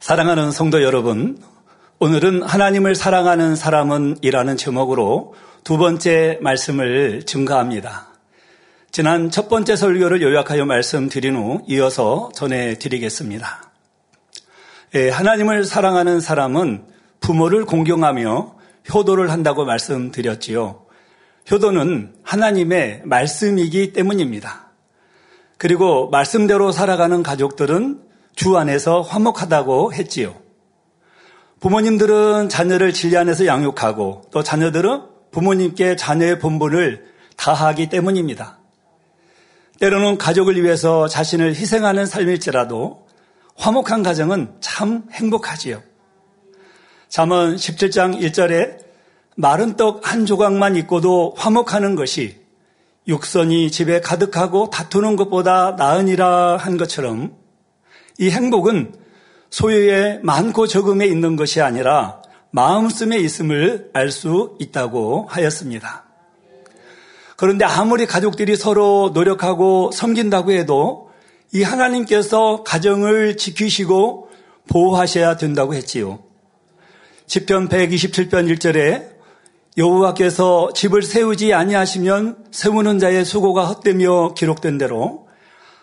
사랑하는 성도 여러분, 오늘은 하나님을 사랑하는 사람은 이라는 제목으로 두 번째 말씀을 증가합니다. 지난 첫 번째 설교를 요약하여 말씀드린 후 이어서 전해드리겠습니다. 예, 하나님을 사랑하는 사람은 부모를 공경하며 효도를 한다고 말씀드렸지요. 효도는 하나님의 말씀이기 때문입니다. 그리고 말씀대로 살아가는 가족들은 주 안에서 화목하다고 했지요. 부모님들은 자녀를 진리 안에서 양육하고 또 자녀들은 부모님께 자녀의 본분을 다하기 때문입니다. 때로는 가족을 위해서 자신을 희생하는 삶일지라도 화목한 가정은 참 행복하지요. 잠언 17장 1절에 마른 떡 한 조각만 있고도 화목하는 것이 육선이 집에 가득하고 다투는 것보다 나으니라 한 것처럼 이 행복은 소유의 많고 적음에 있는 것이 아니라 마음씀에 있음을 알 수 있다고 하였습니다. 그런데 아무리 가족들이 서로 노력하고 섬긴다고 해도 이 하나님께서 가정을 지키시고 보호하셔야 된다고 했지요. 10편 127편 1절에 여호와께서 집을 세우지 아니하시면 세우는 자의 수고가 헛되며 기록된 대로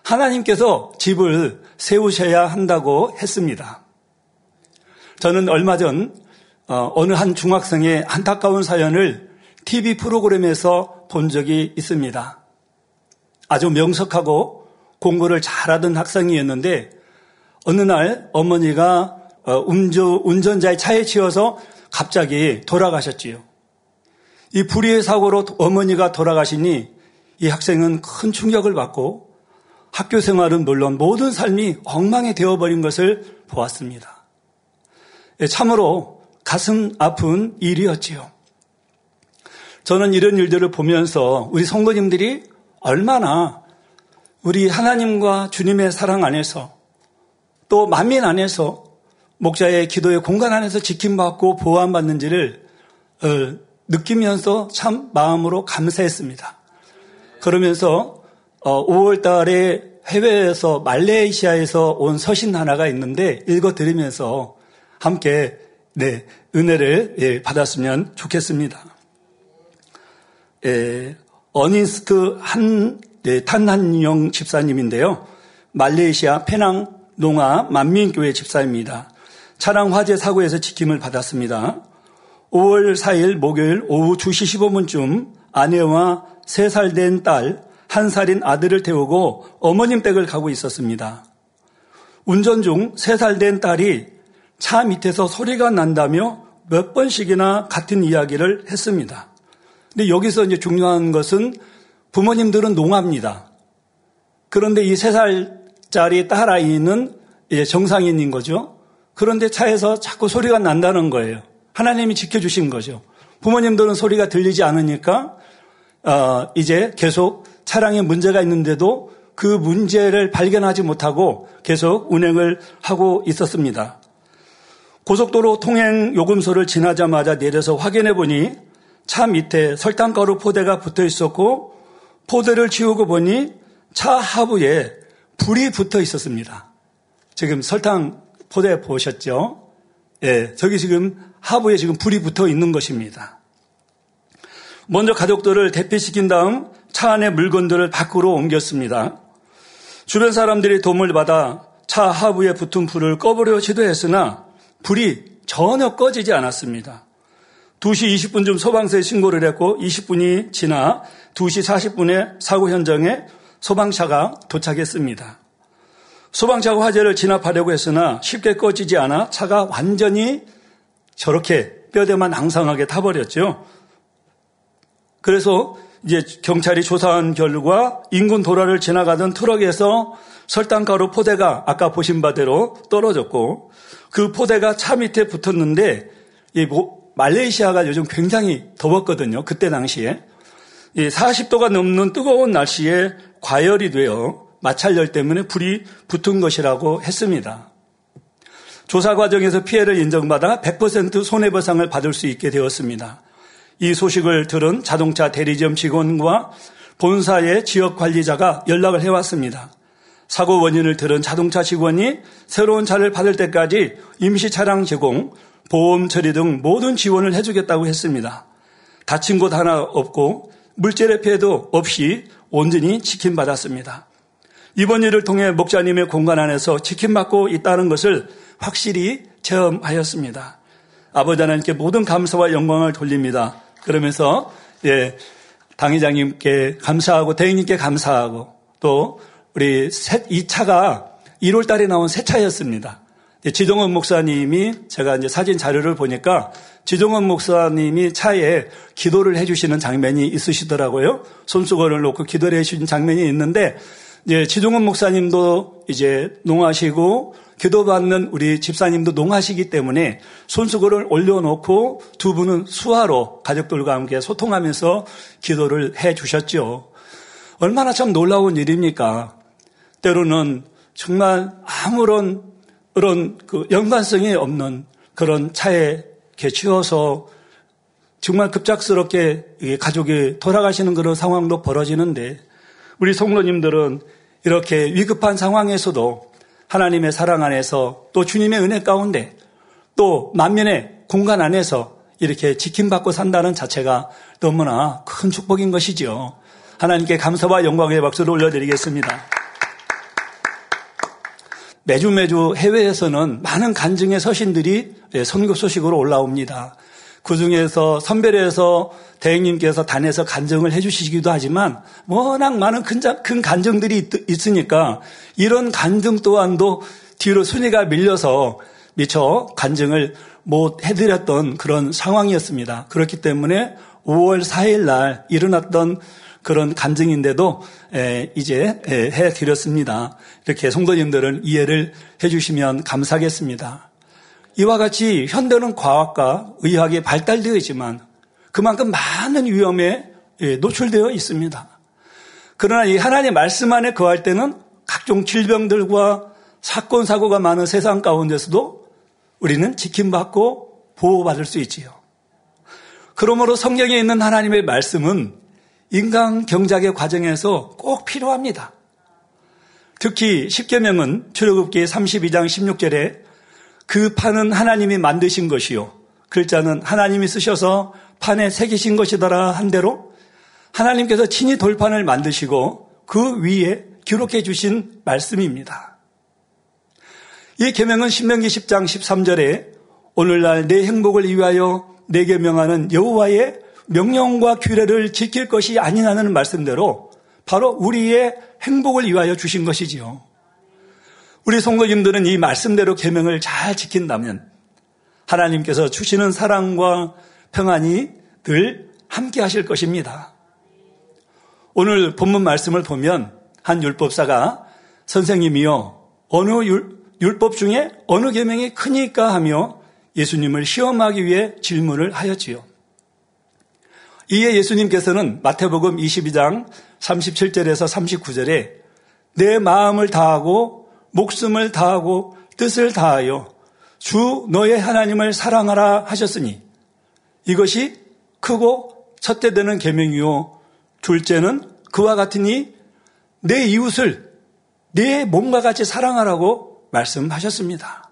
하나님께서 집을 세우셔야 한다고 했습니다. 저는 얼마 전 어, 어느 한 중학생의 안타까운 사연을 TV 프로그램에서 본 적이 있습니다. 아주 명석하고 공부를 잘하던 학생이었는데 어느 날 어머니가 어, 운전자의 차에 치여서 갑자기 돌아가셨지요. 이 불의의 사고로 어머니가 돌아가시니 이 학생은 큰 충격을 받고 학교 생활은 물론 모든 삶이 엉망이 되어버린 것을 보았습니다. 예, 참으로 가슴 아픈 일이었지요. 저는 이런 일들을 보면서 우리 성도님들이 얼마나 우리 하나님과 주님의 사랑 안에서 또 만민 안에서 목자의 기도의 공간 안에서 지킴받고 보호받는지를 어, 느끼면서 참 마음으로 감사했습니다. 그러면서 5월 어, 달에 해외에서 말레이시아에서 온 서신 하나가 있는데 읽어 드리면서 함께 네, 은혜를 예, 받았으면 좋겠습니다. 예, 어니스트 한 네, 탄한영 집사님인데요. 말레이시아 페낭 농아 만민교회 집사입니다. 차량 화재 사고에서 지킴을 받았습니다. 5월 4일 목요일 오후 2시 15분쯤 아내와 3살 된 딸, 한 살인 아들을 태우고 어머님 댁을 가고 있었습니다. 운전 중 3살 된 딸이 차 밑에서 소리가 난다며 몇 번씩이나 같은 이야기를 했습니다. 근데 여기서 이제 중요한 것은 부모님들은 농합니다. 그런데 이 3살짜리 딸아이는 정상인인 거죠. 그런데 차에서 자꾸 소리가 난다는 거예요. 하나님이 지켜주신 거죠. 부모님들은 소리가 들리지 않으니까 어, 이제 계속 차량에 문제가 있는데도 그 문제를 발견하지 못하고 계속 운행을 하고 있었습니다. 고속도로 통행 요금소를 지나자마자 내려서 확인해 보니 차 밑에 설탕가루 포대가 붙어 있었고 포대를 치우고 보니 차 하부에 불이 붙어 있었습니다. 지금 설탕 포대 보셨죠? 예, 저기 지금 하부에 지금 불이 붙어 있는 것입니다. 먼저 가족들을 대피시킨 다음 차 안의 물건들을 밖으로 옮겼습니다. 주변 사람들이 도움을 받아 차 하부에 붙은 불을 꺼보려 시도했으나 불이 전혀 꺼지지 않았습니다. 2시 20분쯤 소방서에 신고를 했고 20분이 지나 2시 40분에 사고 현장에 소방차가 도착했습니다. 소방차가 화재를 진압하려고 했으나 쉽게 꺼지지 않아 차가 완전히 저렇게 뼈대만 앙상하게 타버렸죠. 그래서 이제 경찰이 조사한 결과 인근 도로를 지나가던 트럭에서 설탕가루 포대가 아까 보신 바대로 떨어졌고 그 포대가 차 밑에 붙었는데 이 말레이시아가 요즘 굉장히 더웠거든요. 그때 당시에 40도가 넘는 뜨거운 날씨에 과열이 되어 마찰열 때문에 불이 붙은 것이라고 했습니다. 조사 과정에서 피해를 인정받아 100% 손해배상을 받을 수 있게 되었습니다. 이 소식을 들은 자동차 대리점 직원과 본사의 지역 관리자가 연락을 해왔습니다. 사고 원인을 들은 자동차 직원이 새로운 차를 받을 때까지 임시 차량 제공, 보험 처리 등 모든 지원을 해주겠다고 했습니다. 다친 곳 하나 없고 물질의 피해도 없이 온전히 지킴받았습니다. 이번 일을 통해 목자님의 공간 안에서 지킴받고 있다는 것을 확실히 체험하였습니다. 아버지 하나님께 모든 감사와 영광을 돌립니다. 그러면서 예, 당회장님께 감사하고 대행님께 감사하고 또 우리 새, 이 차가 1월 달에 나온 새 차였습니다. 지종원 목사님이 제가 이제 사진 자료를 보니까 지종원 목사님이 차에 기도를 해주시는 장면이 있으시더라고요. 손수건을 놓고 기도를 해주신 장면이 있는데 이제 지종원 목사님도 이제 농하시고 기도받는 우리 집사님도 농하시기 때문에 손수건을 올려놓고 두 분은 수화로 가족들과 함께 소통하면서 기도를 해 주셨죠. 얼마나 참 놀라운 일입니까? 때로는 정말 아무런 그런 그 연관성이 없는 그런 차에 개치워서 정말 급작스럽게 가족이 돌아가시는 그런 상황도 벌어지는데 우리 성도님들은 이렇게 위급한 상황에서도 하나님의 사랑 안에서 또 주님의 은혜 가운데 또 만면의 공간 안에서 이렇게 지킴받고 산다는 자체가 너무나 큰 축복인 것이죠. 하나님께 감사와 영광의 박수를 올려드리겠습니다. 매주 매주 해외에서는 많은 간증의 서신들이 선교 소식으로 올라옵니다. 그 중에서 선별해서 대행님께서 단에서 간증을 해주시기도 하지만 워낙 많은 큰, 큰 간증들이 있, 으니까 이런 간증 또한도 뒤로 순위가 밀려서 미처 간증을 못 해드렸던 그런 상황이었습니다. 그렇기 때문에 5월 4일 날 일어났던 그런 간증인데도 이제 해드렸습니다. 이렇게 성도님들은 이해를 해주시면 감사하겠습니다. 이와 같이 현대는 과학과 의학이 발달되어 있지만 그만큼 많은 위험에 예, 노출되어 있습니다. 그러나 이 하나님의 말씀 안에 거할 때는 각종 질병들과 사건, 사고가 많은 세상 가운데서도 우리는 지킴받고 보호받을 수 있지요. 그러므로 성경에 있는 하나님의 말씀은 인간 경작의 과정에서 꼭 필요합니다. 특히 십계명은 출애굽기 32장 16절에 그 판은 하나님이 만드신 것이요. 글자는 하나님이 쓰셔서 판에 새기신 것이더라 한 대로 하나님께서 친히 돌판을 만드시고 그 위에 기록해 주신 말씀입니다. 이 계명은 신명기 10장 13절에 오늘날 내 행복을 위하여 내게 명하는 여호와의 명령과 규례를 지킬 것이 아니냐는 말씀대로 바로 우리의 행복을 위하여 주신 것이지요. 우리 성도님들은 이 말씀대로 계명을 잘 지킨다면 하나님께서 주시는 사랑과 평안이 늘 함께 하실 것입니다. 오늘 본문 말씀을 보면 한 율법사가 선생님이요 어느 율, 법 중에 어느 계명이 크니까 하며 예수님을 시험하기 위해 질문을 하였지요. 이에 예수님께서는 마태복음 22장 37절에서 39절에 내 마음을 다하고 목숨을 다하고 뜻을 다하여 주 너의 하나님을 사랑하라 하셨으니 이것이 크고 첫째 되는 계명이요 둘째는 그와 같으니 내 이웃을 내 몸과 같이 사랑하라고 말씀하셨습니다.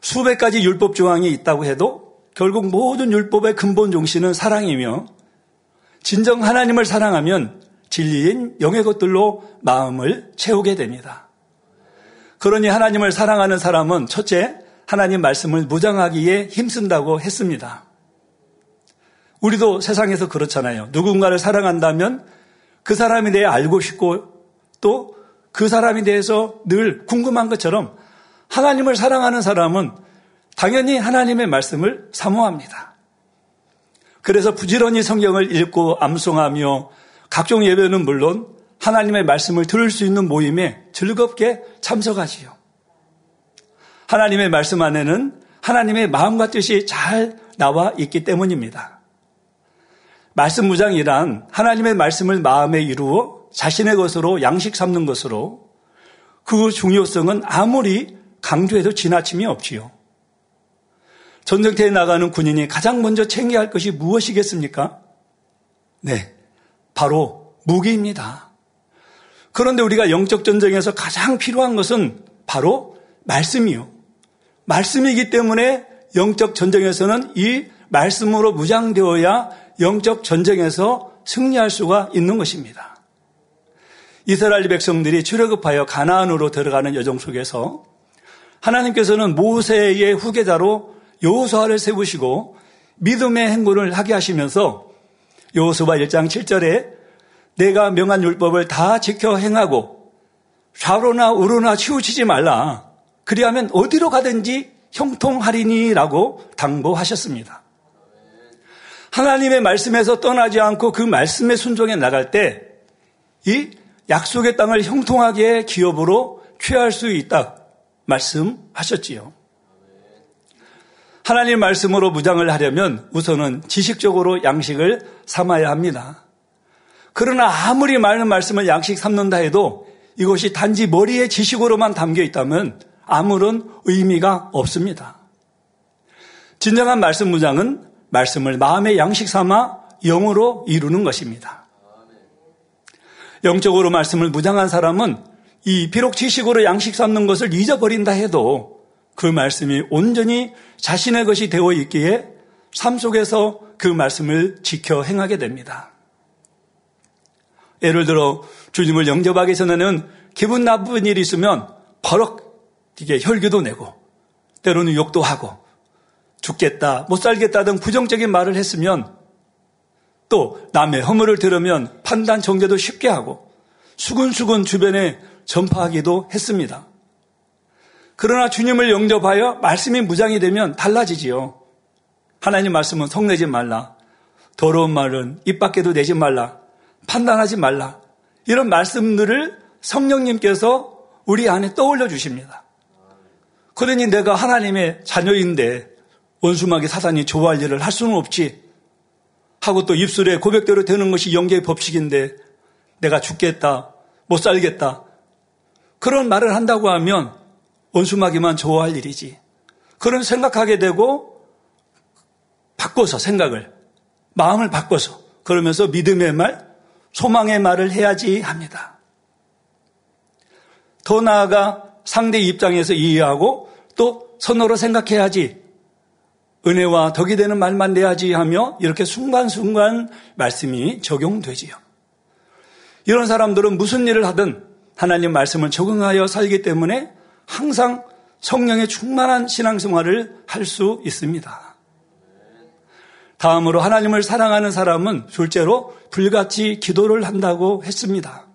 수백 가지 율법 조항이 있다고 해도 결국 모든 율법의 근본 종신은 사랑이며 진정 하나님을 사랑하면 진리인 영의 것들로 마음을 채우게 됩니다. 그러니 하나님을 사랑하는 사람은 첫째, 하나님 말씀을 무장하기에 힘쓴다고 했습니다. 우리도 세상에서 그렇잖아요. 누군가를 사랑한다면 그 사람에 대해 알고 싶고 또 그 사람에 대해서 늘 궁금한 것처럼 하나님을 사랑하는 사람은 당연히 하나님의 말씀을 사모합니다. 그래서 부지런히 성경을 읽고 암송하며 각종 예배는 물론 하나님의 말씀을 들을 수 있는 모임에 즐겁게 참석하지요. 하나님의 말씀 안에는 하나님의 마음과 뜻이 잘 나와 있기 때문입니다. 말씀 무장이란 하나님의 말씀을 마음에 이루어 자신의 것으로 양식 삼는 것으로 그 중요성은 아무리 강조해도 지나침이 없지요. 전쟁터에 나가는 군인이 가장 먼저 챙겨야 할 것이 무엇이겠습니까? 네, 바로 무기입니다. 그런데 우리가 영적 전쟁에서 가장 필요한 것은 바로 말씀이요. 말씀이기 때문에 영적 전쟁에서는 이 말씀으로 무장되어야 영적 전쟁에서 승리할 수가 있는 것입니다. 이스라엘 백성들이 출애굽하여 가나안으로 들어가는 여정 속에서 하나님께서는 모세의 후계자로 여호수아를 세우시고 믿음의 행군을 하게 하시면서 여호수아 1장 7절에 내가 명한 율법을 다 지켜 행하고 좌로나 우로나 치우치지 말라. 그리하면 어디로 가든지 형통하리니라고 당부하셨습니다. 하나님의 말씀에서 떠나지 않고 그 말씀에 순종해 나갈 때 이 약속의 땅을 형통하게 기업으로 취할 수 있다 말씀하셨지요. 하나님 말씀으로 무장을 하려면 우선은 지식적으로 양식을 삼아야 합니다. 그러나 아무리 많은 말씀을 양식 삼는다 해도 이것이 단지 머리의 지식으로만 담겨 있다면 아무런 의미가 없습니다. 진정한 말씀 무장은 말씀을 마음의 양식 삼아 영으로 이루는 것입니다. 영적으로 말씀을 무장한 사람은 이 비록 지식으로 양식 삼는 것을 잊어버린다 해도 그 말씀이 온전히 자신의 것이 되어 있기에 삶 속에서 그 말씀을 지켜 행하게 됩니다. 예를 들어 주님을 영접하기 전에는 기분 나쁜 일이 있으면 버럭 이게 혈기도 내고 때로는 욕도 하고 죽겠다, 못 살겠다 등 부정적인 말을 했으면 또 남의 허물을 들으면 판단 정죄도 쉽게 하고 수근수근 주변에 전파하기도 했습니다. 그러나 주님을 영접하여 말씀이 무장이 되면 달라지지요. 하나님 말씀은 성내지 말라. 더러운 말은 입 밖에도 내지 말라. 판단하지 말라. 이런 말씀들을 성령님께서 우리 안에 떠올려 주십니다. 그러니 내가 하나님의 자녀인데 원수막이 사단이 좋아할 일을 할 수는 없지. 하고 또 입술에 고백대로 되는 것이 영계의 법칙인데 내가 죽겠다, 못 살겠다. 그런 말을 한다고 하면 원수막이만 좋아할 일이지. 그런 생각하게 되고 바꿔서 생각을, 마음을 바꿔서 그러면서 믿음의 말, 소망의 말을 해야지 합니다. 더 나아가 상대 입장에서 이해하고 또 선호로 생각해야지 은혜와 덕이 되는 말만 내야지 하며 이렇게 순간순간 말씀이 적용되지요. 이런 사람들은 무슨 일을 하든 하나님 말씀을 적응하여 살기 때문에 항상 성령의 충만한 신앙생활을 할 수 있습니다. 다음으로 하나님을 사랑하는 사람은 둘째로 불같이 기도를 한다고 했습니다.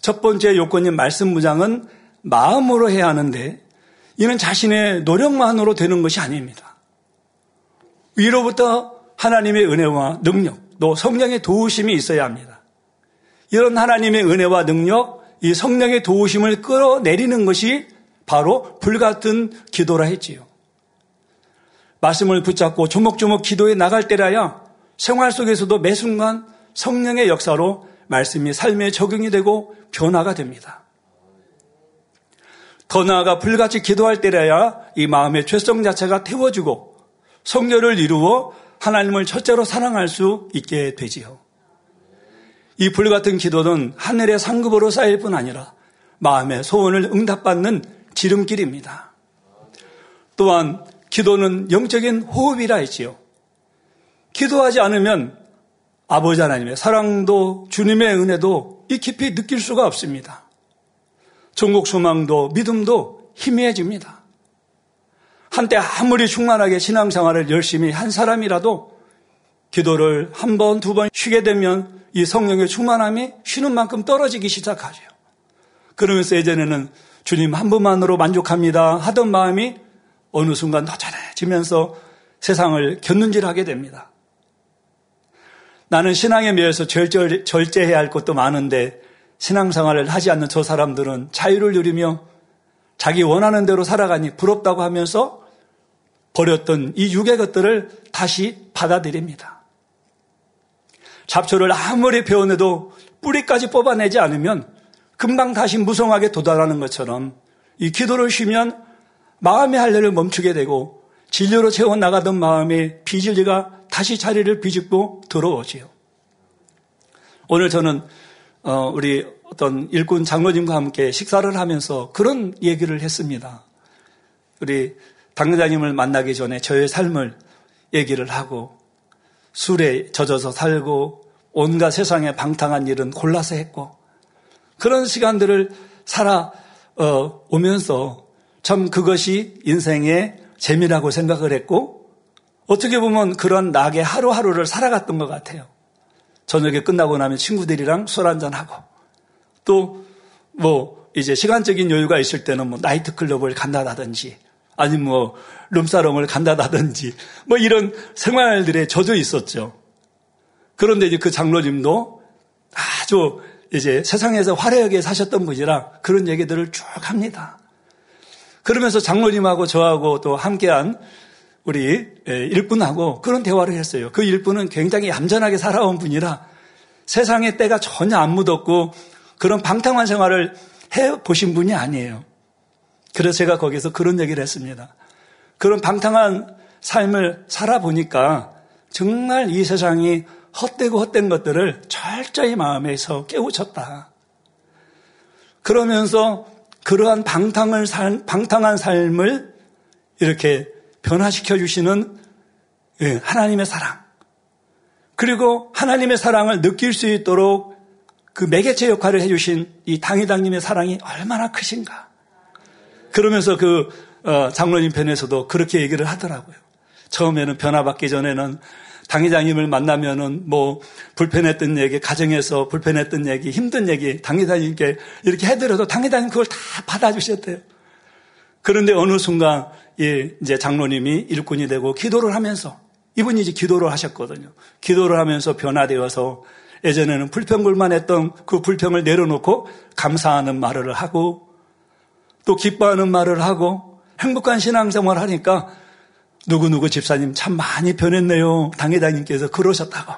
첫 번째 요건인 말씀 무장은 마음으로 해야 하는데 이는 자신의 노력만으로 되는 것이 아닙니다. 위로부터 하나님의 은혜와 능력, 또 성령의 도우심이 있어야 합니다. 이런 하나님의 은혜와 능력, 이 성령의 도우심을 끌어내리는 것이 바로 불같은 기도라 했지요. 말씀을 붙잡고 조목조목 기도에 나갈 때라야 생활 속에서도 매 순간 성령의 역사로 말씀이 삶에 적용이 되고 변화가 됩니다. 더 나아가 불같이 기도할 때라야 이 마음의 죄성 자체가 태워지고 성결을 이루어 하나님을 첫째로 사랑할 수 있게 되지요. 이 불같은 기도는 하늘의 상급으로 쌓일 뿐 아니라 마음의 소원을 응답받는 지름길입니다. 또한 기도는 영적인 호흡이라 했지요. 기도하지 않으면 아버지 하나님의 사랑도 주님의 은혜도 이 깊이 느낄 수가 없습니다. 전국 소망도 믿음도 희미해집니다. 한때 아무리 충만하게 신앙생활을 열심히 한 사람이라도 기도를 한 번, 두 번 쉬게 되면 이 성령의 충만함이 쉬는 만큼 떨어지기 시작하죠. 그러면서 예전에는 주님 한 분만으로 만족합니다 하던 마음이 어느 순간 허전해지면서 세상을 견눈질하게 됩니다. 나는 신앙에 매여서 절제, 절제해야 할 것도 많은데 신앙생활을 하지 않는 저 사람들은 자유를 누리며 자기 원하는 대로 살아가니 부럽다고 하면서 버렸던 이 육의 것들을 다시 받아들입니다. 잡초를 아무리 베어내도 뿌리까지 뽑아내지 않으면 금방 다시 무성하게 도달하는 것처럼 이 기도를 쉬면 마음의 할례를 멈추게 되고 진료로 채워나가던 마음의 비질리가 다시 자리를 비집고 들어오지요. 오늘 저는 어, 우리 어떤 일꾼 장로님과 함께 식사를 하면서 그런 얘기를 했습니다. 우리 당회장님을 만나기 전에 저의 삶을 얘기를 하고 술에 젖어서 살고 온갖 세상에 방탕한 일은 골라서 했고 그런 시간들을 살아 어, 오면서 참 그것이 인생의 재미라고 생각을 했고 어떻게 보면 그런 낙의 하루하루를 살아갔던 것 같아요. 저녁에 끝나고 나면 친구들이랑 술 한잔하고 또 뭐 이제 시간적인 여유가 있을 때는 뭐 나이트클럽을 간다든지 아니면 뭐 룸사롱을 간다든지 뭐 이런 생활들에 젖어 있었죠. 그런데 이제 그 장로님도 아주 이제 세상에서 화려하게 사셨던 분이라 그런 얘기들을 쭉 합니다. 그러면서 장로님하고 저하고 또 함께한 우리 일꾼하고 그런 대화를 했어요. 그 일꾼은 굉장히 얌전하게 살아온 분이라 세상의 때가 전혀 안 묻었고 그런 방탕한 생활을 해 보신 분이 아니에요. 그래서 제가 거기서 그런 얘기를 했습니다. 그런 방탕한 삶을 살아보니까 정말 이 세상이 헛되고 헛된 것들을 철저히 마음에서 깨우쳤다. 그러면서 그러한 방탕을 살, 방탕한 삶을 이렇게 변화시켜 주시는 예, 하나님의 사랑. 그리고 하나님의 사랑을 느낄 수 있도록 그 매개체 역할을 해주신 이 당회장님의 사랑이 얼마나 크신가. 그러면서 그 어, 장로님 편에서도 그렇게 얘기를 하더라고요. 처음에는 변화받기 전에는 당회장님을 만나면은 뭐 불편했던 얘기, 가정에서 불편했던 얘기, 힘든 얘기 당회장님께 이렇게 해드려도 당회장님 그걸 다 받아주셨대요. 그런데 어느 순간 이제 장로님이 일꾼이 되고 기도를 하면서 이분이 이제 기도를 하셨거든요. 기도를 하면서 변화되어서 예전에는 불평불만 했던 그 불평을 내려놓고 감사하는 말을 하고 또 기뻐하는 말을 하고 행복한 신앙생활을 하니까 누구누구 집사님 참 많이 변했네요. 당회장님께서 그러셨다고.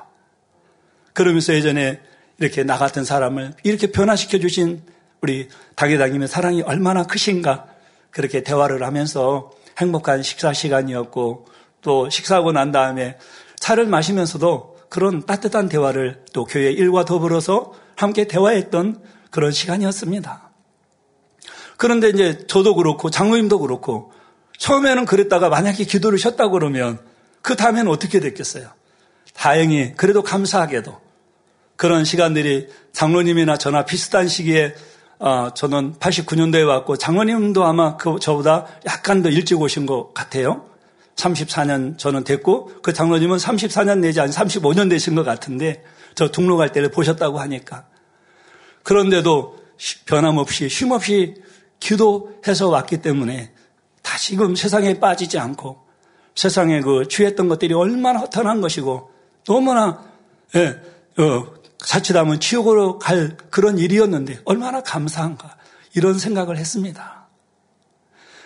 그러면서 예전에 이렇게 나 같은 사람을 이렇게 변화시켜 주신 우리 당회장님의 사랑이 얼마나 크신가 그렇게 대화를 하면서 행복한 식사 시간이었고 또 식사하고 난 다음에 차를 마시면서도 그런 따뜻한 대화를 또 교회 일과 더불어서 함께 대화했던 그런 시간이었습니다. 그런데 이제 저도 그렇고 장로님도 그렇고 처음에는 그랬다가 만약에 기도를 쉬었다고 그러면 그 다음에는 어떻게 됐겠어요? 다행히 그래도 감사하게도 그런 시간들이 장로님이나 저나 비슷한 시기에 어, 저는 89년도에 왔고 장로님도 아마 그 저보다 약간 더 일찍 오신 것 같아요. 34년 저는 됐고 그 장로님은 34년 내지 아니 35년 되신 것 같은데 저 등록할 때를 보셨다고 하니까 그런데도 변함없이 쉼없이 기도해서 왔기 때문에 다시금 세상에 빠지지 않고 세상에 그 취했던 것들이 얼마나 허탄한 것이고 너무나 예, 어, 자칫하면 지옥으로 갈 그런 일이었는데 얼마나 감사한가 이런 생각을 했습니다.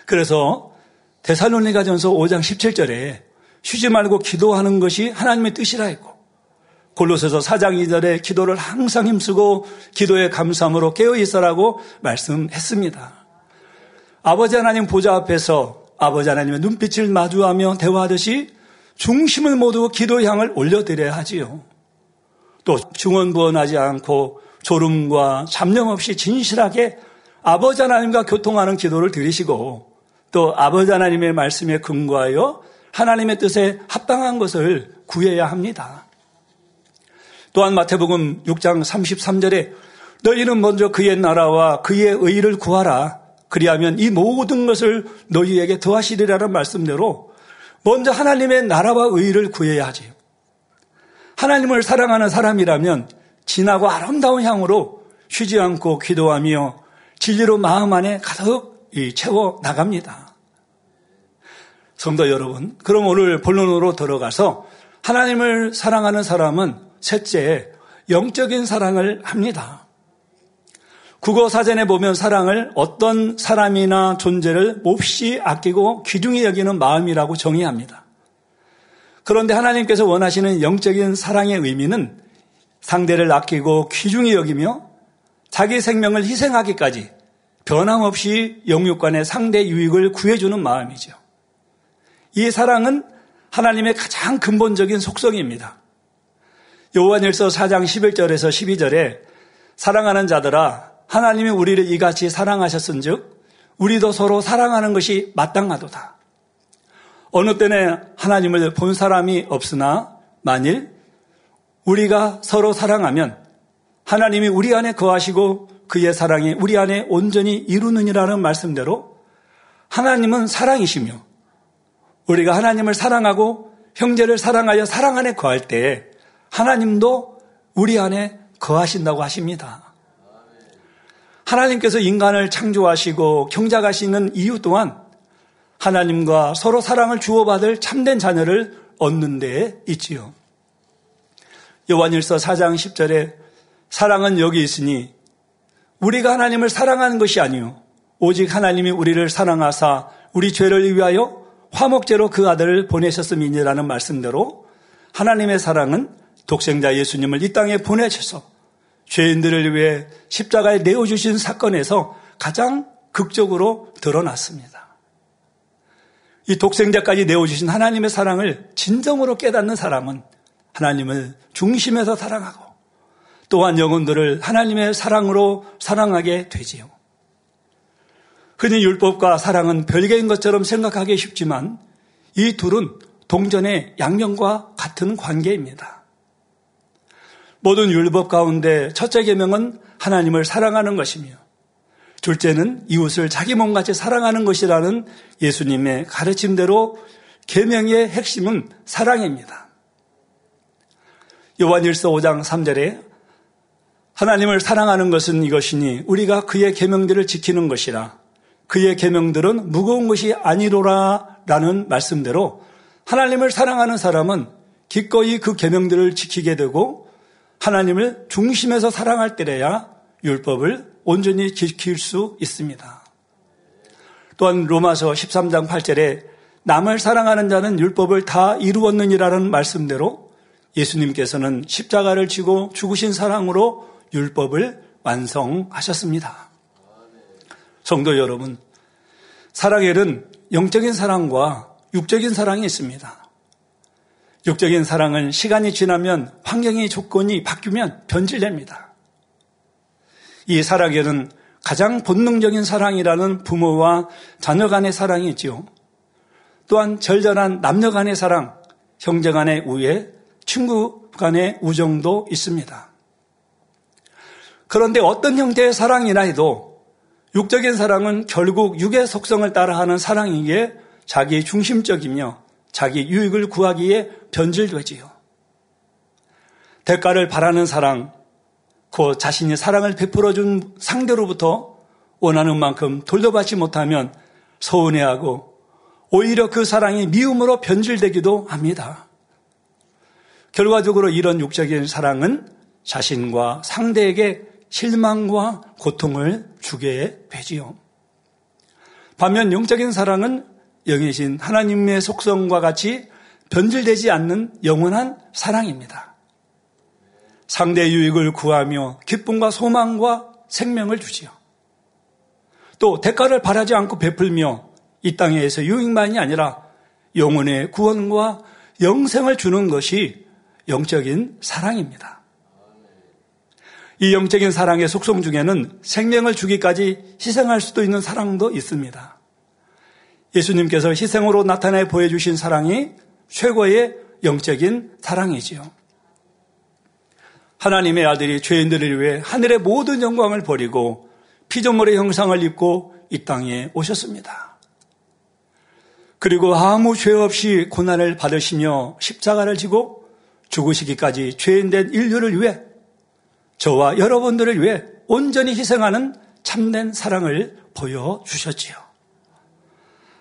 그래서 대살로니가전서 5장 17절에 쉬지 말고 기도하는 것이 하나님의 뜻이라 했고 골로새서 4장 2절에 기도를 항상 힘쓰고 기도의 감사함으로 깨어 있어라고 말씀했습니다. 아버지 하나님 보좌 앞에서 아버지 하나님의 눈빛을 마주하며 대화하듯이 중심을 모두 기도 향을 올려드려야 하지요. 또 중언부언하지 않고 졸음과 잡념 없이 진실하게 아버지 하나님과 교통하는 기도를 드리시고 또 아버지 하나님의 말씀에 근거하여 하나님의 뜻에 합당한 것을 구해야 합니다. 또한 마태복음 6장 33절에 너희는 먼저 그의 나라와 그의 의를 구하라. 그리하면 이 모든 것을 너희에게 더하시리라는 말씀대로 먼저 하나님의 나라와 의를 구해야 하지요. 하나님을 사랑하는 사람이라면 진하고 아름다운 향으로 쉬지 않고 기도하며 진리로 마음 안에 가득 채워 나갑니다. 성도 여러분, 그럼 오늘 본론으로 들어가서 하나님을 사랑하는 사람은 셋째, 영적인 사랑을 합니다. 국어 사전에 보면 사랑을 어떤 사람이나 존재를 몹시 아끼고 귀중히 여기는 마음이라고 정의합니다. 그런데 하나님께서 원하시는 영적인 사랑의 의미는 상대를 아끼고 귀중히 여기며 자기 생명을 희생하기까지 변함없이 영육간의 상대 유익을 구해주는 마음이죠. 이 사랑은 하나님의 가장 근본적인 속성입니다. 요한일서 4장 11절에서 12절에 사랑하는 자들아 하나님이 우리를 이같이 사랑하셨은즉 우리도 서로 사랑하는 것이 마땅하도다. 어느 때는 하나님을 본 사람이 없으나 만일 우리가 서로 사랑하면 하나님이 우리 안에 거하시고 그의 사랑이 우리 안에 온전히 이루느니라는 말씀대로 하나님은 사랑이시며 우리가 하나님을 사랑하고 형제를 사랑하여 사랑 안에 거할 때 하나님도 우리 안에 거하신다고 하십니다. 하나님께서 인간을 창조하시고 경작하시는 이유 또한 하나님과 서로 사랑을 주고받을 참된 자녀를 얻는 데 있지요. 요한일서 4장 10절에 사랑은 여기 있으니 우리가 하나님을 사랑하는 것이 아니요 오직 하나님이 우리를 사랑하사 우리 죄를 위하여 화목제로 그 아들을 보내셨음이니라는 말씀대로 하나님의 사랑은 독생자 예수님을 이 땅에 보내셔서 죄인들을 위해 십자가에 내어주신 사건에서 가장 극적으로 드러났습니다. 이 독생자까지 내어주신 하나님의 사랑을 진정으로 깨닫는 사람은 하나님을 중심에서 사랑하고 또한 영혼들을 하나님의 사랑으로 사랑하게 되지요. 흔히 율법과 사랑은 별개인 것처럼 생각하기 쉽지만 이 둘은 동전의 양면과 같은 관계입니다. 모든 율법 가운데 첫째 계명은 하나님을 사랑하는 것이며 둘째는 이웃을 자기 몸같이 사랑하는 것이라는 예수님의 가르침대로 계명의 핵심은 사랑입니다. 요한일서 5장 3절에 하나님을 사랑하는 것은 이것이니 우리가 그의 계명들을 지키는 것이라 그의 계명들은 무거운 것이 아니로라라는 말씀대로 하나님을 사랑하는 사람은 기꺼이 그 계명들을 지키게 되고 하나님을 중심에서 사랑할 때래야 율법을 온전히 지킬 수 있습니다. 또한 로마서 13장 8절에 남을 사랑하는 자는 율법을 다 이루었느니라는 말씀대로 예수님께서는 십자가를 지고 죽으신 사랑으로 율법을 완성하셨습니다. 성도 여러분, 사랑에는 영적인 사랑과 육적인 사랑이 있습니다. 육적인 사랑은 시간이 지나면 환경의 조건이 바뀌면 변질됩니다. 이 사랑에는 가장 본능적인 사랑이라는 부모와 자녀 간의 사랑이 있지요. 또한 절절한 남녀 간의 사랑, 형제 간의 우애, 친구 간의 우정도 있습니다. 그런데 어떤 형태의 사랑이나 해도 육적인 사랑은 결국 육의 속성을 따라하는 사랑이기에 자기 중심적이며 자기 유익을 구하기에 변질되지요. 대가를 바라는 사랑, 그 자신이 사랑을 베풀어 준 상대로부터 원하는 만큼 돌려받지 못하면 서운해하고 오히려 그 사랑이 미움으로 변질되기도 합니다. 결과적으로 이런 육적인 사랑은 자신과 상대에게 실망과 고통을 주게 되지요. 반면 영적인 사랑은 영이신 하나님의 속성과 같이 변질되지 않는 영원한 사랑입니다. 상대 유익을 구하며 기쁨과 소망과 생명을 주지요. 또 대가를 바라지 않고 베풀며 이 땅에서 유익만이 아니라 영혼의 구원과 영생을 주는 것이 영적인 사랑입니다. 이 영적인 사랑의 속성 중에는 생명을 주기까지 희생할 수도 있는 사랑도 있습니다. 예수님께서 희생으로 나타내 보여주신 사랑이 최고의 영적인 사랑이지요. 하나님의 아들이 죄인들을 위해 하늘의 모든 영광을 버리고 피조물의 형상을 입고 이 땅에 오셨습니다. 그리고 아무 죄 없이 고난을 받으시며 십자가를 지고 죽으시기까지 죄인된 인류를 위해 저와 여러분들을 위해 온전히 희생하는 참된 사랑을 보여주셨지요.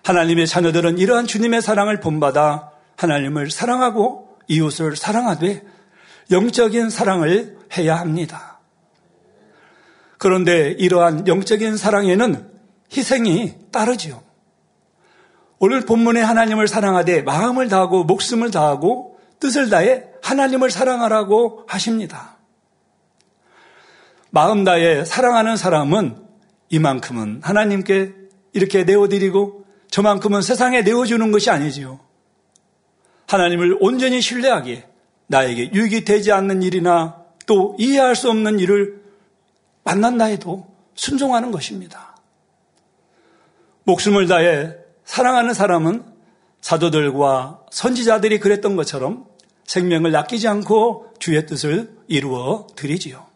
하나님의 자녀들은 이러한 주님의 사랑을 본받아 하나님을 사랑하고 이웃을 사랑하되 영적인 사랑을 해야 합니다. 그런데 이러한 영적인 사랑에는 희생이 따르지요. 오늘 본문에 하나님을 사랑하되 마음을 다하고 목숨을 다하고 뜻을 다해 하나님을 사랑하라고 하십니다. 마음 다해 사랑하는 사람은 이만큼은 하나님께 이렇게 내어드리고 저만큼은 세상에 내어주는 것이 아니지요. 하나님을 온전히 신뢰하기에 나에게 유익이 되지 않는 일이나 또 이해할 수 없는 일을 만난다 해도 순종하는 것입니다. 목숨을 다해 사랑하는 사람은 사도들과 선지자들이 그랬던 것처럼 생명을 아끼지 않고 주의 뜻을 이루어 드리지요.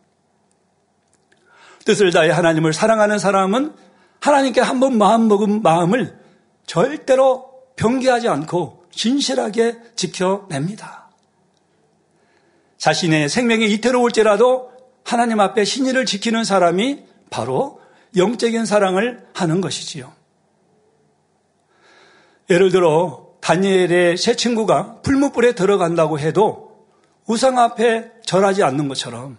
뜻을 다해 하나님을 사랑하는 사람은 하나님께 한 번 마음 먹은 마음을 절대로 변기하지 않고 진실하게 지켜냅니다. 자신의 생명이 이태로울지라도 하나님 앞에 신의를 지키는 사람이 바로 영적인 사랑을 하는 것이지요. 예를 들어 다니엘의 새 친구가 풀무불에 들어간다고 해도 우상 앞에 절하지 않는 것처럼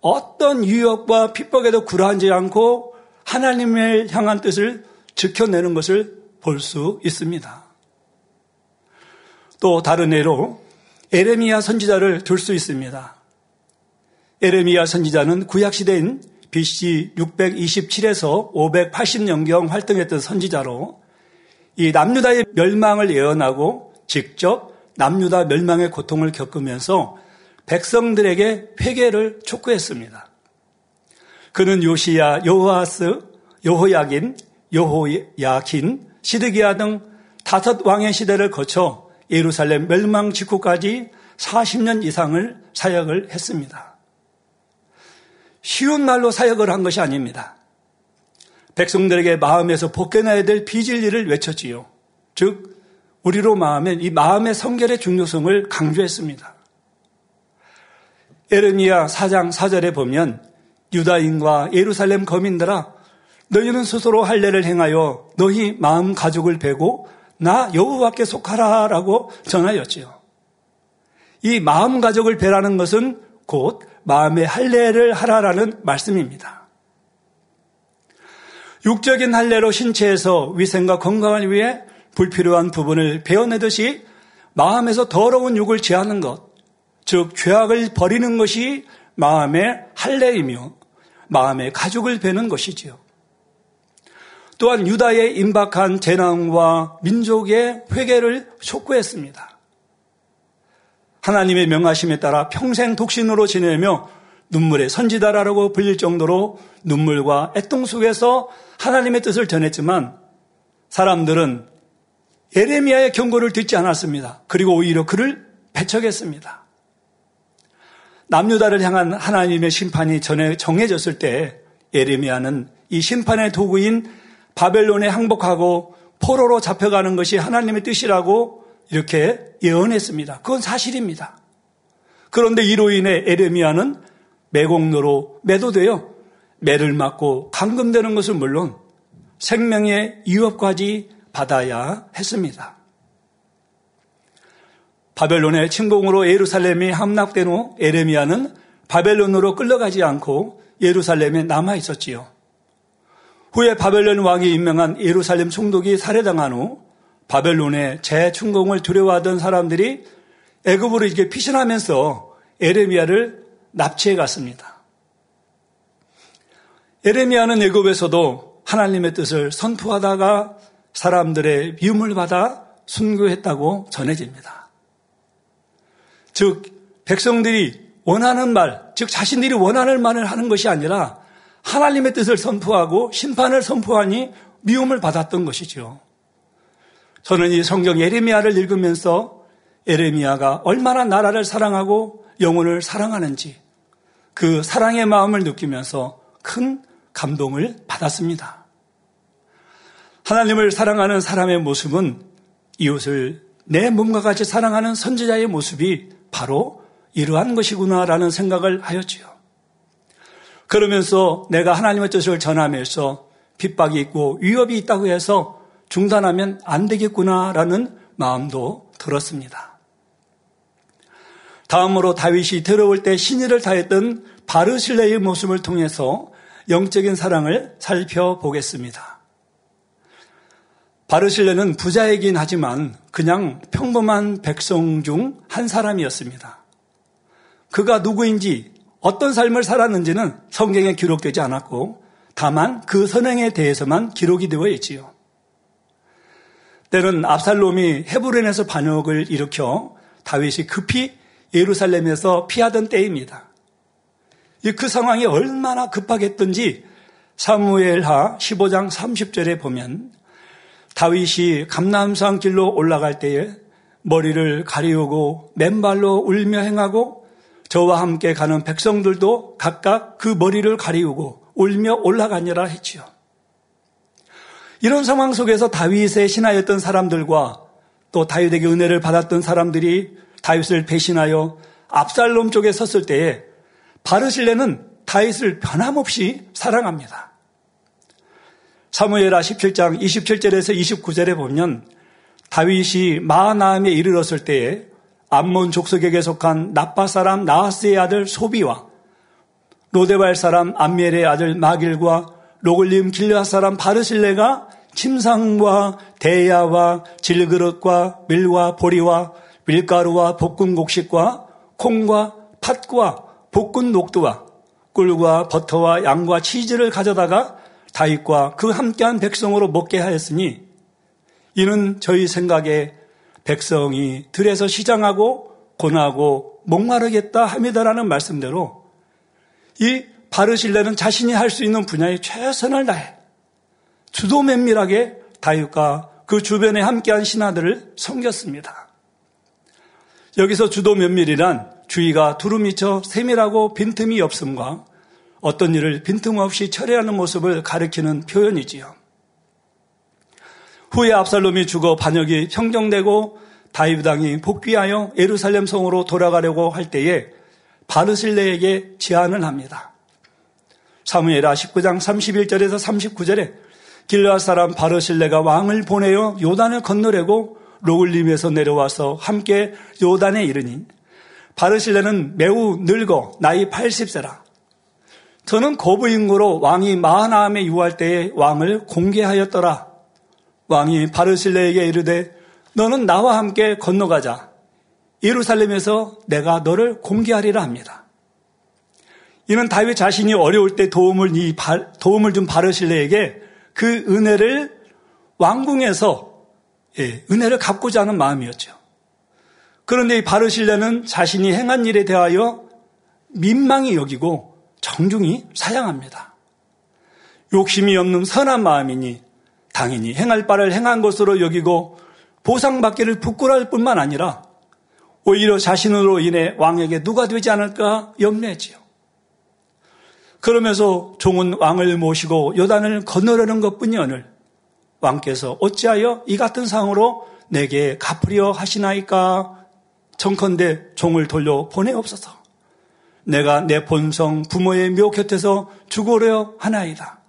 어떤 유혹과 핍박에도 굴하지 않고 하나님을 향한 뜻을 지켜내는 것을 볼 수 있습니다. 또 다른 예로 에레미야 선지자를 들 수 있습니다. 에레미야 선지자는 구약시대인 BC 627에서 580년경 활동했던 선지자로 이 남유다의 멸망을 예언하고 직접 남유다 멸망의 고통을 겪으면서 백성들에게 회개를 촉구했습니다. 그는 요시야, 요호아스, 요호야긴, 요호야킨, 시드기야 등 다섯 왕의 시대를 거쳐 예루살렘 멸망 직후까지 40년 이상을 사역을 했습니다. 쉬운 말로 사역을 한 것이 아닙니다. 백성들에게 마음에서 벗겨나야 될 비진리를 외쳤지요. 즉, 우리로 마음엔 이 마음의 성결의 중요성을 강조했습니다. 에르미야 4장 4절에 보면 유다인과 예루살렘 거민들아 너희는 스스로 할례를 행하여 너희 마음 가족을 베고 나 여호와께 속하라라고 전하였지요. 이 마음 가족을 베라는 것은 곧 마음의 할례를 하라라는 말씀입니다. 육적인 할례로 신체에서 위생과 건강을 위해 불필요한 부분을 베어내듯이 마음에서 더러운 육을 제하는 것, 즉 죄악을 버리는 것이 마음의 할례이며 마음의 가족을 베는 것이지요. 또한 유다의 임박한 재난과 민족의 회개를 촉구했습니다. 하나님의 명하심에 따라 평생 독신으로 지내며 눈물의 선지다라고 불릴 정도로 눈물과 애통 속에서 하나님의 뜻을 전했지만 사람들은 에레미야의 경고를 듣지 않았습니다. 그리고 오히려 그를 배척했습니다. 남유다를 향한 하나님의 심판이 전에 정해졌을 때 에레미야는 이 심판의 도구인 바벨론에 항복하고 포로로 잡혀가는 것이 하나님의 뜻이라고 이렇게 예언했습니다. 그건 사실입니다. 그런데 이로 인해 에레미야는 매공로로 매도되어 매를 맞고 감금되는 것은 물론 생명의 위협까지 받아야 했습니다. 바벨론의 침공으로 예루살렘이 함락된 후 에레미야는 바벨론으로 끌려가지 않고 예루살렘에 남아 있었지요. 후에 바벨론 왕이 임명한 예루살렘 총독이 살해당한 후 바벨론의 재충공을 두려워하던 사람들이 애굽으로 이렇게 피신하면서 에레미야를 납치해 갔습니다. 에레미야는 애굽에서도 하나님의 뜻을 선포하다가 사람들의 미움을 받아 순교했다고 전해집니다. 즉 백성들이 원하는 말, 즉 자신들이 원하는 말을 하는 것이 아니라 하나님의 뜻을 선포하고 심판을 선포하니 미움을 받았던 것이죠. 저는 이 성경 예레미야를 읽으면서 예레미야가 얼마나 나라를 사랑하고 영혼을 사랑하는지 그 사랑의 마음을 느끼면서 큰 감동을 받았습니다. 하나님을 사랑하는 사람의 모습은 이웃을 내 몸과 같이 사랑하는 선지자의 모습이 바로 이러한 것이구나라는 생각을 하였지요. 그러면서 내가 하나님의 뜻을 전하면서 핍박이 있고 위협이 있다고 해서 중단하면 안 되겠구나라는 마음도 들었습니다. 다음으로 다윗이 들어올 때 신의를 다했던 바르실레의 모습을 통해서 영적인 사랑을 살펴보겠습니다. 바르실레는 부자이긴 하지만 그냥 평범한 백성 중 한 사람이었습니다. 그가 누구인지 어떤 삶을 살았는지는 성경에 기록되지 않았고 다만 그 선행에 대해서만 기록이 되어 있지요. 때는 압살롬이 헤브론에서 반역을 일으켜 다윗이 급히 예루살렘에서 피하던 때입니다. 그 상황이 얼마나 급하겠던지 사무엘하 15장 30절에 보면 다윗이 감남산 길로 올라갈 때에 머리를 가리우고 맨발로 울며 행하고 저와 함께 가는 백성들도 각각 그 머리를 가리우고 울며 올라가니라 했지요. 이런 상황 속에서 다윗의 신하였던 사람들과 또 다윗에게 은혜를 받았던 사람들이 다윗을 배신하여 압살롬 쪽에 섰을 때에 바르실레는 다윗을 변함없이 사랑합니다. 사무엘하 17장 27절에서 29절에 보면 다윗이 마하나임에 이르렀을 때에 암몬 족속에게 속한 나파 사람 나하스의 아들 소비와 로데발 사람 암멜의 아들 마길과 로글림 길라 사람 바르실레가 침상과 대야와 질그릇과 밀과 보리와 밀가루와 볶은 곡식과 콩과 팥과 볶은 녹두와 꿀과 버터와 양과 치즈를 가져다가 다윗과 그 함께한 백성으로 먹게 하였으니 이는 저희 생각에 백성이 들에서 시장하고 고나고 목마르겠다 합니다라는 말씀대로 이 바르실레는 자신이 할 수 있는 분야에 최선을 다해 주도 면밀하게 다윗과 그 주변에 함께한 신하들을 섬겼습니다. 여기서 주도 면밀이란 주의가 두루미쳐 세밀하고 빈틈이 없음과 어떤 일을 빈틈없이 처리하는 모습을 가리키는 표현이지요. 후에 압살롬이 죽어 반역이 평정되고 왕이 복귀하여 예루살렘 성으로 돌아가려고 할 때에 바르실레에게 제안을 합니다. 사무엘하 19장 31절에서 39절에 길라 사람 바르실레가 왕을 보내어 요단을 건너려고 로글림에서 내려와서 함께 요단에 이르니 바르실레는 매우 늙어 나이 80세라. 저는 거부인고로 왕이 마하나함에 유할 때에 왕을 공개하였더라. 왕이 바르실레에게 이르되 너는 나와 함께 건너가자. 예루살렘에서 내가 너를 공개하리라 합니다. 이는 다윗 자신이 어려울 때 도움을 이 도움을 준 바르실레에게 그 은혜를 왕궁에서 예, 은혜를 갚고자 하는 마음이었죠. 그런데 이 바르실레는 자신이 행한 일에 대하여 민망히 여기고 정중히 사양합니다. 욕심이 없는 선한 마음이니 당연히 행할 바를 행한 것으로 여기고 보상받기를 부끄러울 뿐만 아니라 오히려 자신으로 인해 왕에게 누가 되지 않을까 염려했지요. 그러면서 종은 왕을 모시고 요단을 건너려는 것뿐이 오늘 왕께서 어찌하여 이 같은 상으로 내게 갚으려 하시나이까 정컨대 종을 돌려 보내옵소서. 내가 내 본성 부모의 묘 곁에서 죽으려 하나이다.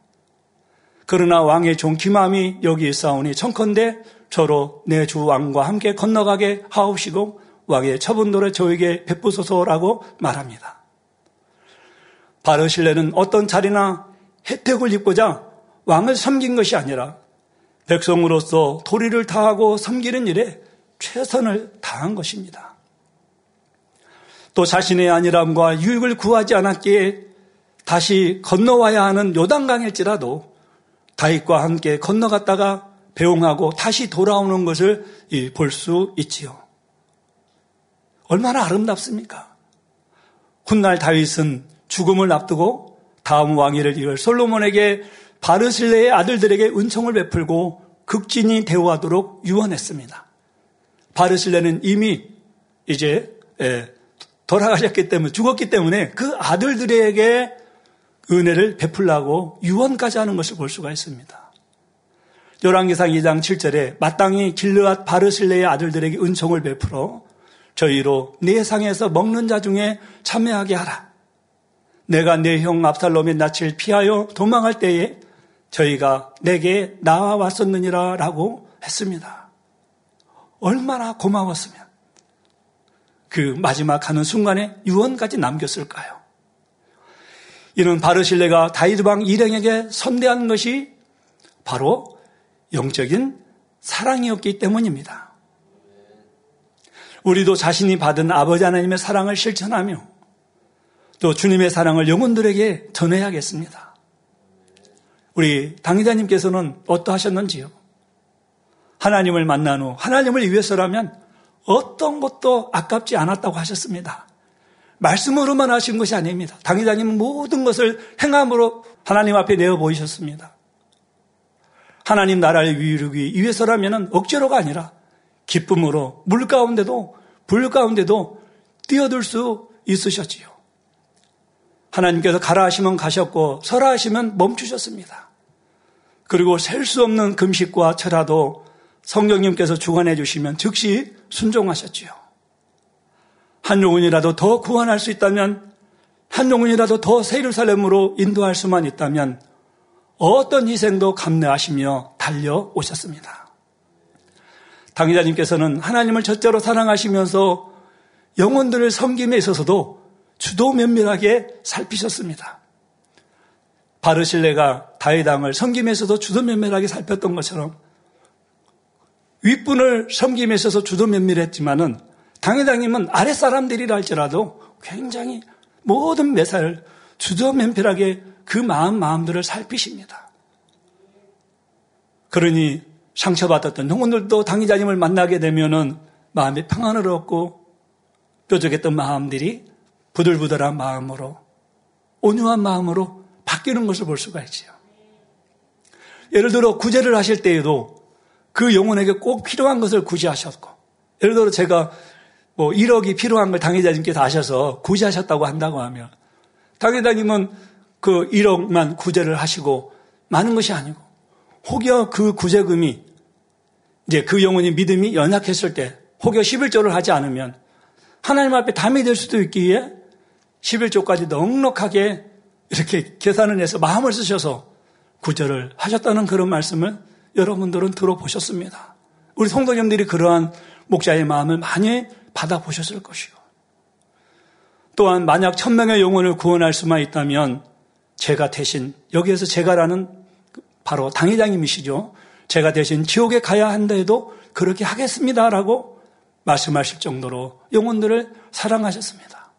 그러나 왕의 종 기맘이 여기 있사오니 청컨대 저로 내 주 왕과 함께 건너가게 하옵시고 왕의 처분도를 저에게 베푸소서라고 말합니다. 바르실레는 어떤 자리나 혜택을 입고자 왕을 섬긴 것이 아니라 백성으로서 도리를 다하고 섬기는 일에 최선을 다한 것입니다. 또 자신의 안일함과 유익을 구하지 않았기에 다시 건너와야 하는 요단강일지라도 다윗과 함께 건너갔다가 배웅하고 다시 돌아오는 것을 볼 수 있지요. 얼마나 아름답습니까? 훗날 다윗은 죽음을 앞두고 다음 왕위를 이을 솔로몬에게 바르실레의 아들들에게 은총을 베풀고 극진히 대우하도록 유언했습니다. 바르실레는 이미 이제 예, 돌아가셨기 때문에 죽었기 때문에 그 아들들에게 은혜를 베풀라고 유언까지 하는 것을 볼 수가 있습니다. 열왕기상 2장 7절에 마땅히 길르앗 바르실레의 아들들에게 은총을 베풀어 저희로 내 상에서 먹는 자 중에 참여하게 하라. 내가 내 형 압살롬의 낯을 피하여 도망할 때에 저희가 내게 나와왔었느니라 라고 했습니다. 얼마나 고마웠으면 그 마지막 하는 순간에 유언까지 남겼을까요? 이는 바르실레가 다이드 왕 일행에게 선대한 것이 바로 영적인 사랑이었기 때문입니다. 우리도 자신이 받은 아버지 하나님의 사랑을 실천하며 또 주님의 사랑을 영혼들에게 전해야겠습니다. 우리 당의자님께서는 어떠하셨는지요? 하나님을 만난 후 하나님을 위해서라면 어떤 것도 아깝지 않았다고 하셨습니다. 말씀으로만 하신 것이 아닙니다. 당회장님 모든 것을 행함으로 하나님 앞에 내어 보이셨습니다. 하나님 나라를 이루기 위해서라면 억지로가 아니라 기쁨으로 물 가운데도 불 가운데도 뛰어들 수 있으셨지요. 하나님께서 가라 하시면 가셨고 서라 하시면 멈추셨습니다. 그리고 셀 수 없는 금식과 철화도 성령님께서 주관해 주시면 즉시 순종하셨지요. 한 영혼이라도 더 구원할 수 있다면 한 영혼이라도 더 세르살렘으로 인도할 수만 있다면 어떤 희생도 감내하시며 달려오셨습니다. 당의자님께서는 하나님을 첫째로 사랑하시면서 영혼들을 섬김에 있어서도 주도 면밀하게 살피셨습니다. 바르실레가 다이당을 섬김에서도 주도 면밀하게 살폈던 것처럼 윗분을 섬김에 있어서 주도 면밀했지만은 당회장님은 아랫사람들이라 할지라도 굉장히 모든 매사를 주도 면밀하게 그 마음 마음들을 살피십니다. 그러니 상처받았던 영혼들도 당의자님을 만나게 되면은 마음이 평안을 얻고 뾰족했던 마음들이 부들부들한 마음으로 온유한 마음으로 바뀌는 것을 볼 수가 있지요. 예를 들어 구제를 하실 때에도 그 영혼에게 꼭 필요한 것을 구제하셨고 예를 들어 제가 뭐 1억이 필요한 걸 당회자님께서 아셔서 구제하셨다고 한다고 하면 당회자님은 그 1억만 구제를 하시고 많은 것이 아니고 혹여 그 구제금이 이제 그 영혼이 믿음이 연약했을 때 혹여 11조를 하지 않으면 하나님 앞에 담이 될 수도 있기에 11조까지 넉넉하게 이렇게 계산을 해서 마음을 쓰셔서 구제를 하셨다는 그런 말씀을 여러분들은 들어보셨습니다. 우리 성도님들이 그러한 목자의 마음을 많이 받아보셨을 것이요. 또한 만약 천명의 영혼을 구원할 수만 있다면 제가 대신 여기에서 제가라는 바로 당회장님이시죠. 제가 대신 지옥에 가야 한다 해도 그렇게 하겠습니다라고 말씀하실 정도로 영혼들을 사랑하셨습니다.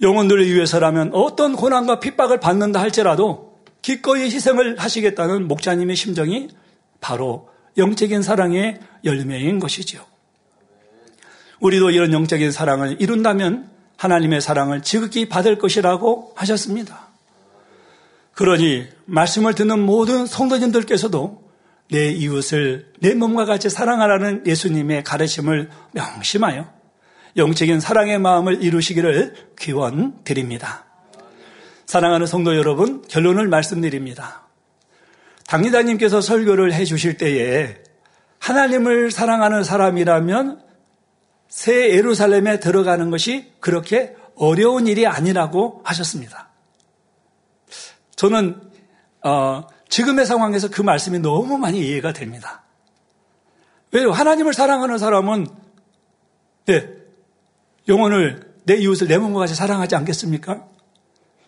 영혼들을 위해서라면 어떤 고난과 핍박을 받는다 할지라도 기꺼이 희생을 하시겠다는 목자님의 심정이 바로 영적인 사랑의 열매인 것이지요. 우리도 이런 영적인 사랑을 이룬다면 하나님의 사랑을 지극히 받을 것이라고 하셨습니다. 그러니 말씀을 듣는 모든 성도님들께서도 내 이웃을 내 몸과 같이 사랑하라는 예수님의 가르침을 명심하여 영적인 사랑의 마음을 이루시기를 기원 드립니다. 사랑하는 성도 여러분, 결론을 말씀드립니다. 당리다님께서 설교를 해 주실 때에 하나님을 사랑하는 사람이라면 새 예루살렘에 들어가는 것이 그렇게 어려운 일이 아니라고 하셨습니다. 저는 어, 지금의 상황에서 그 말씀이 너무 많이 이해가 됩니다. 왜요? 하나님을 사랑하는 사람은 네, 영혼을 내 이웃을 내 몸과 같이 사랑하지 않겠습니까?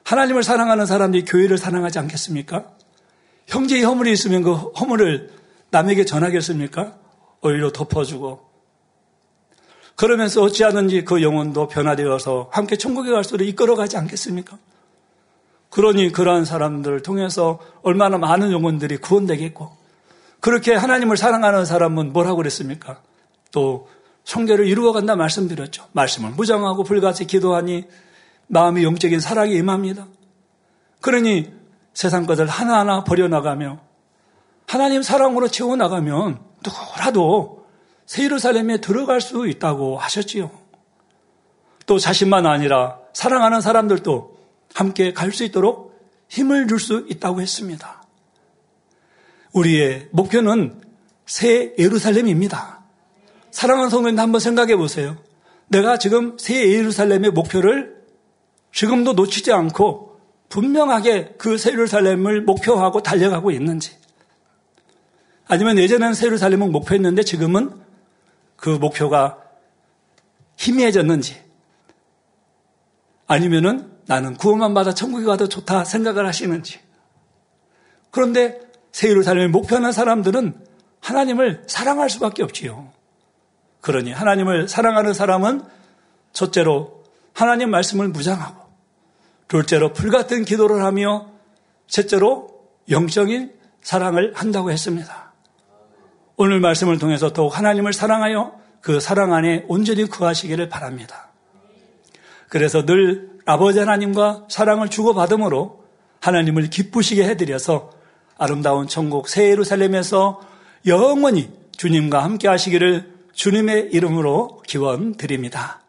하나님을 사랑하는 사람들이 교회를 사랑하지 않겠습니까? 형제의 허물이 있으면 그 허물을 남에게 전하겠습니까? 오히려 덮어주고 그러면서 어찌하든지 그 영혼도 변화되어서 함께 천국에 갈 수를 이끌어가지 않겠습니까? 그러니 그러한 사람들을 통해서 얼마나 많은 영혼들이 구원되겠고 그렇게 하나님을 사랑하는 사람은 뭐라고 그랬습니까? 또 성결을 이루어간다 말씀드렸죠. 말씀을 무장하고 불같이 기도하니 마음의 영적인 사랑이 임합니다. 그러니 세상 것을 하나하나 버려나가며 하나님 사랑으로 채워나가면 누구라도 새 예루살렘에 들어갈 수 있다고 하셨지요. 또 자신만 아니라 사랑하는 사람들도 함께 갈 수 있도록 힘을 줄 수 있다고 했습니다. 우리의 목표는 새 예루살렘입니다. 사랑하는 성도님 한번 생각해 보세요. 내가 지금 새 예루살렘의 목표를 지금도 놓치지 않고 분명하게 그 세르살렘을 목표하고 달려가고 있는지 아니면 예전에는 세르살렘을 목표했는데 지금은 그 목표가 희미해졌는지 아니면은 나는 구원만 받아 천국에 가도 좋다 생각을 하시는지 그런데 세르살렘을 목표하는 사람들은 하나님을 사랑할 수밖에 없지요. 그러니 하나님을 사랑하는 사람은 첫째로 하나님 말씀을 무장하고 둘째로 불같은 기도를 하며 셋째로 영적인 사랑을 한다고 했습니다. 오늘 말씀을 통해서 더욱 하나님을 사랑하여 그 사랑 안에 온전히 구하시기를 바랍니다. 그래서 늘 아버지 하나님과 사랑을 주고받음으로 하나님을 기쁘시게 해드려서 아름다운 천국 새 예루살렘에서 영원히 주님과 함께 하시기를 주님의 이름으로 기원 드립니다.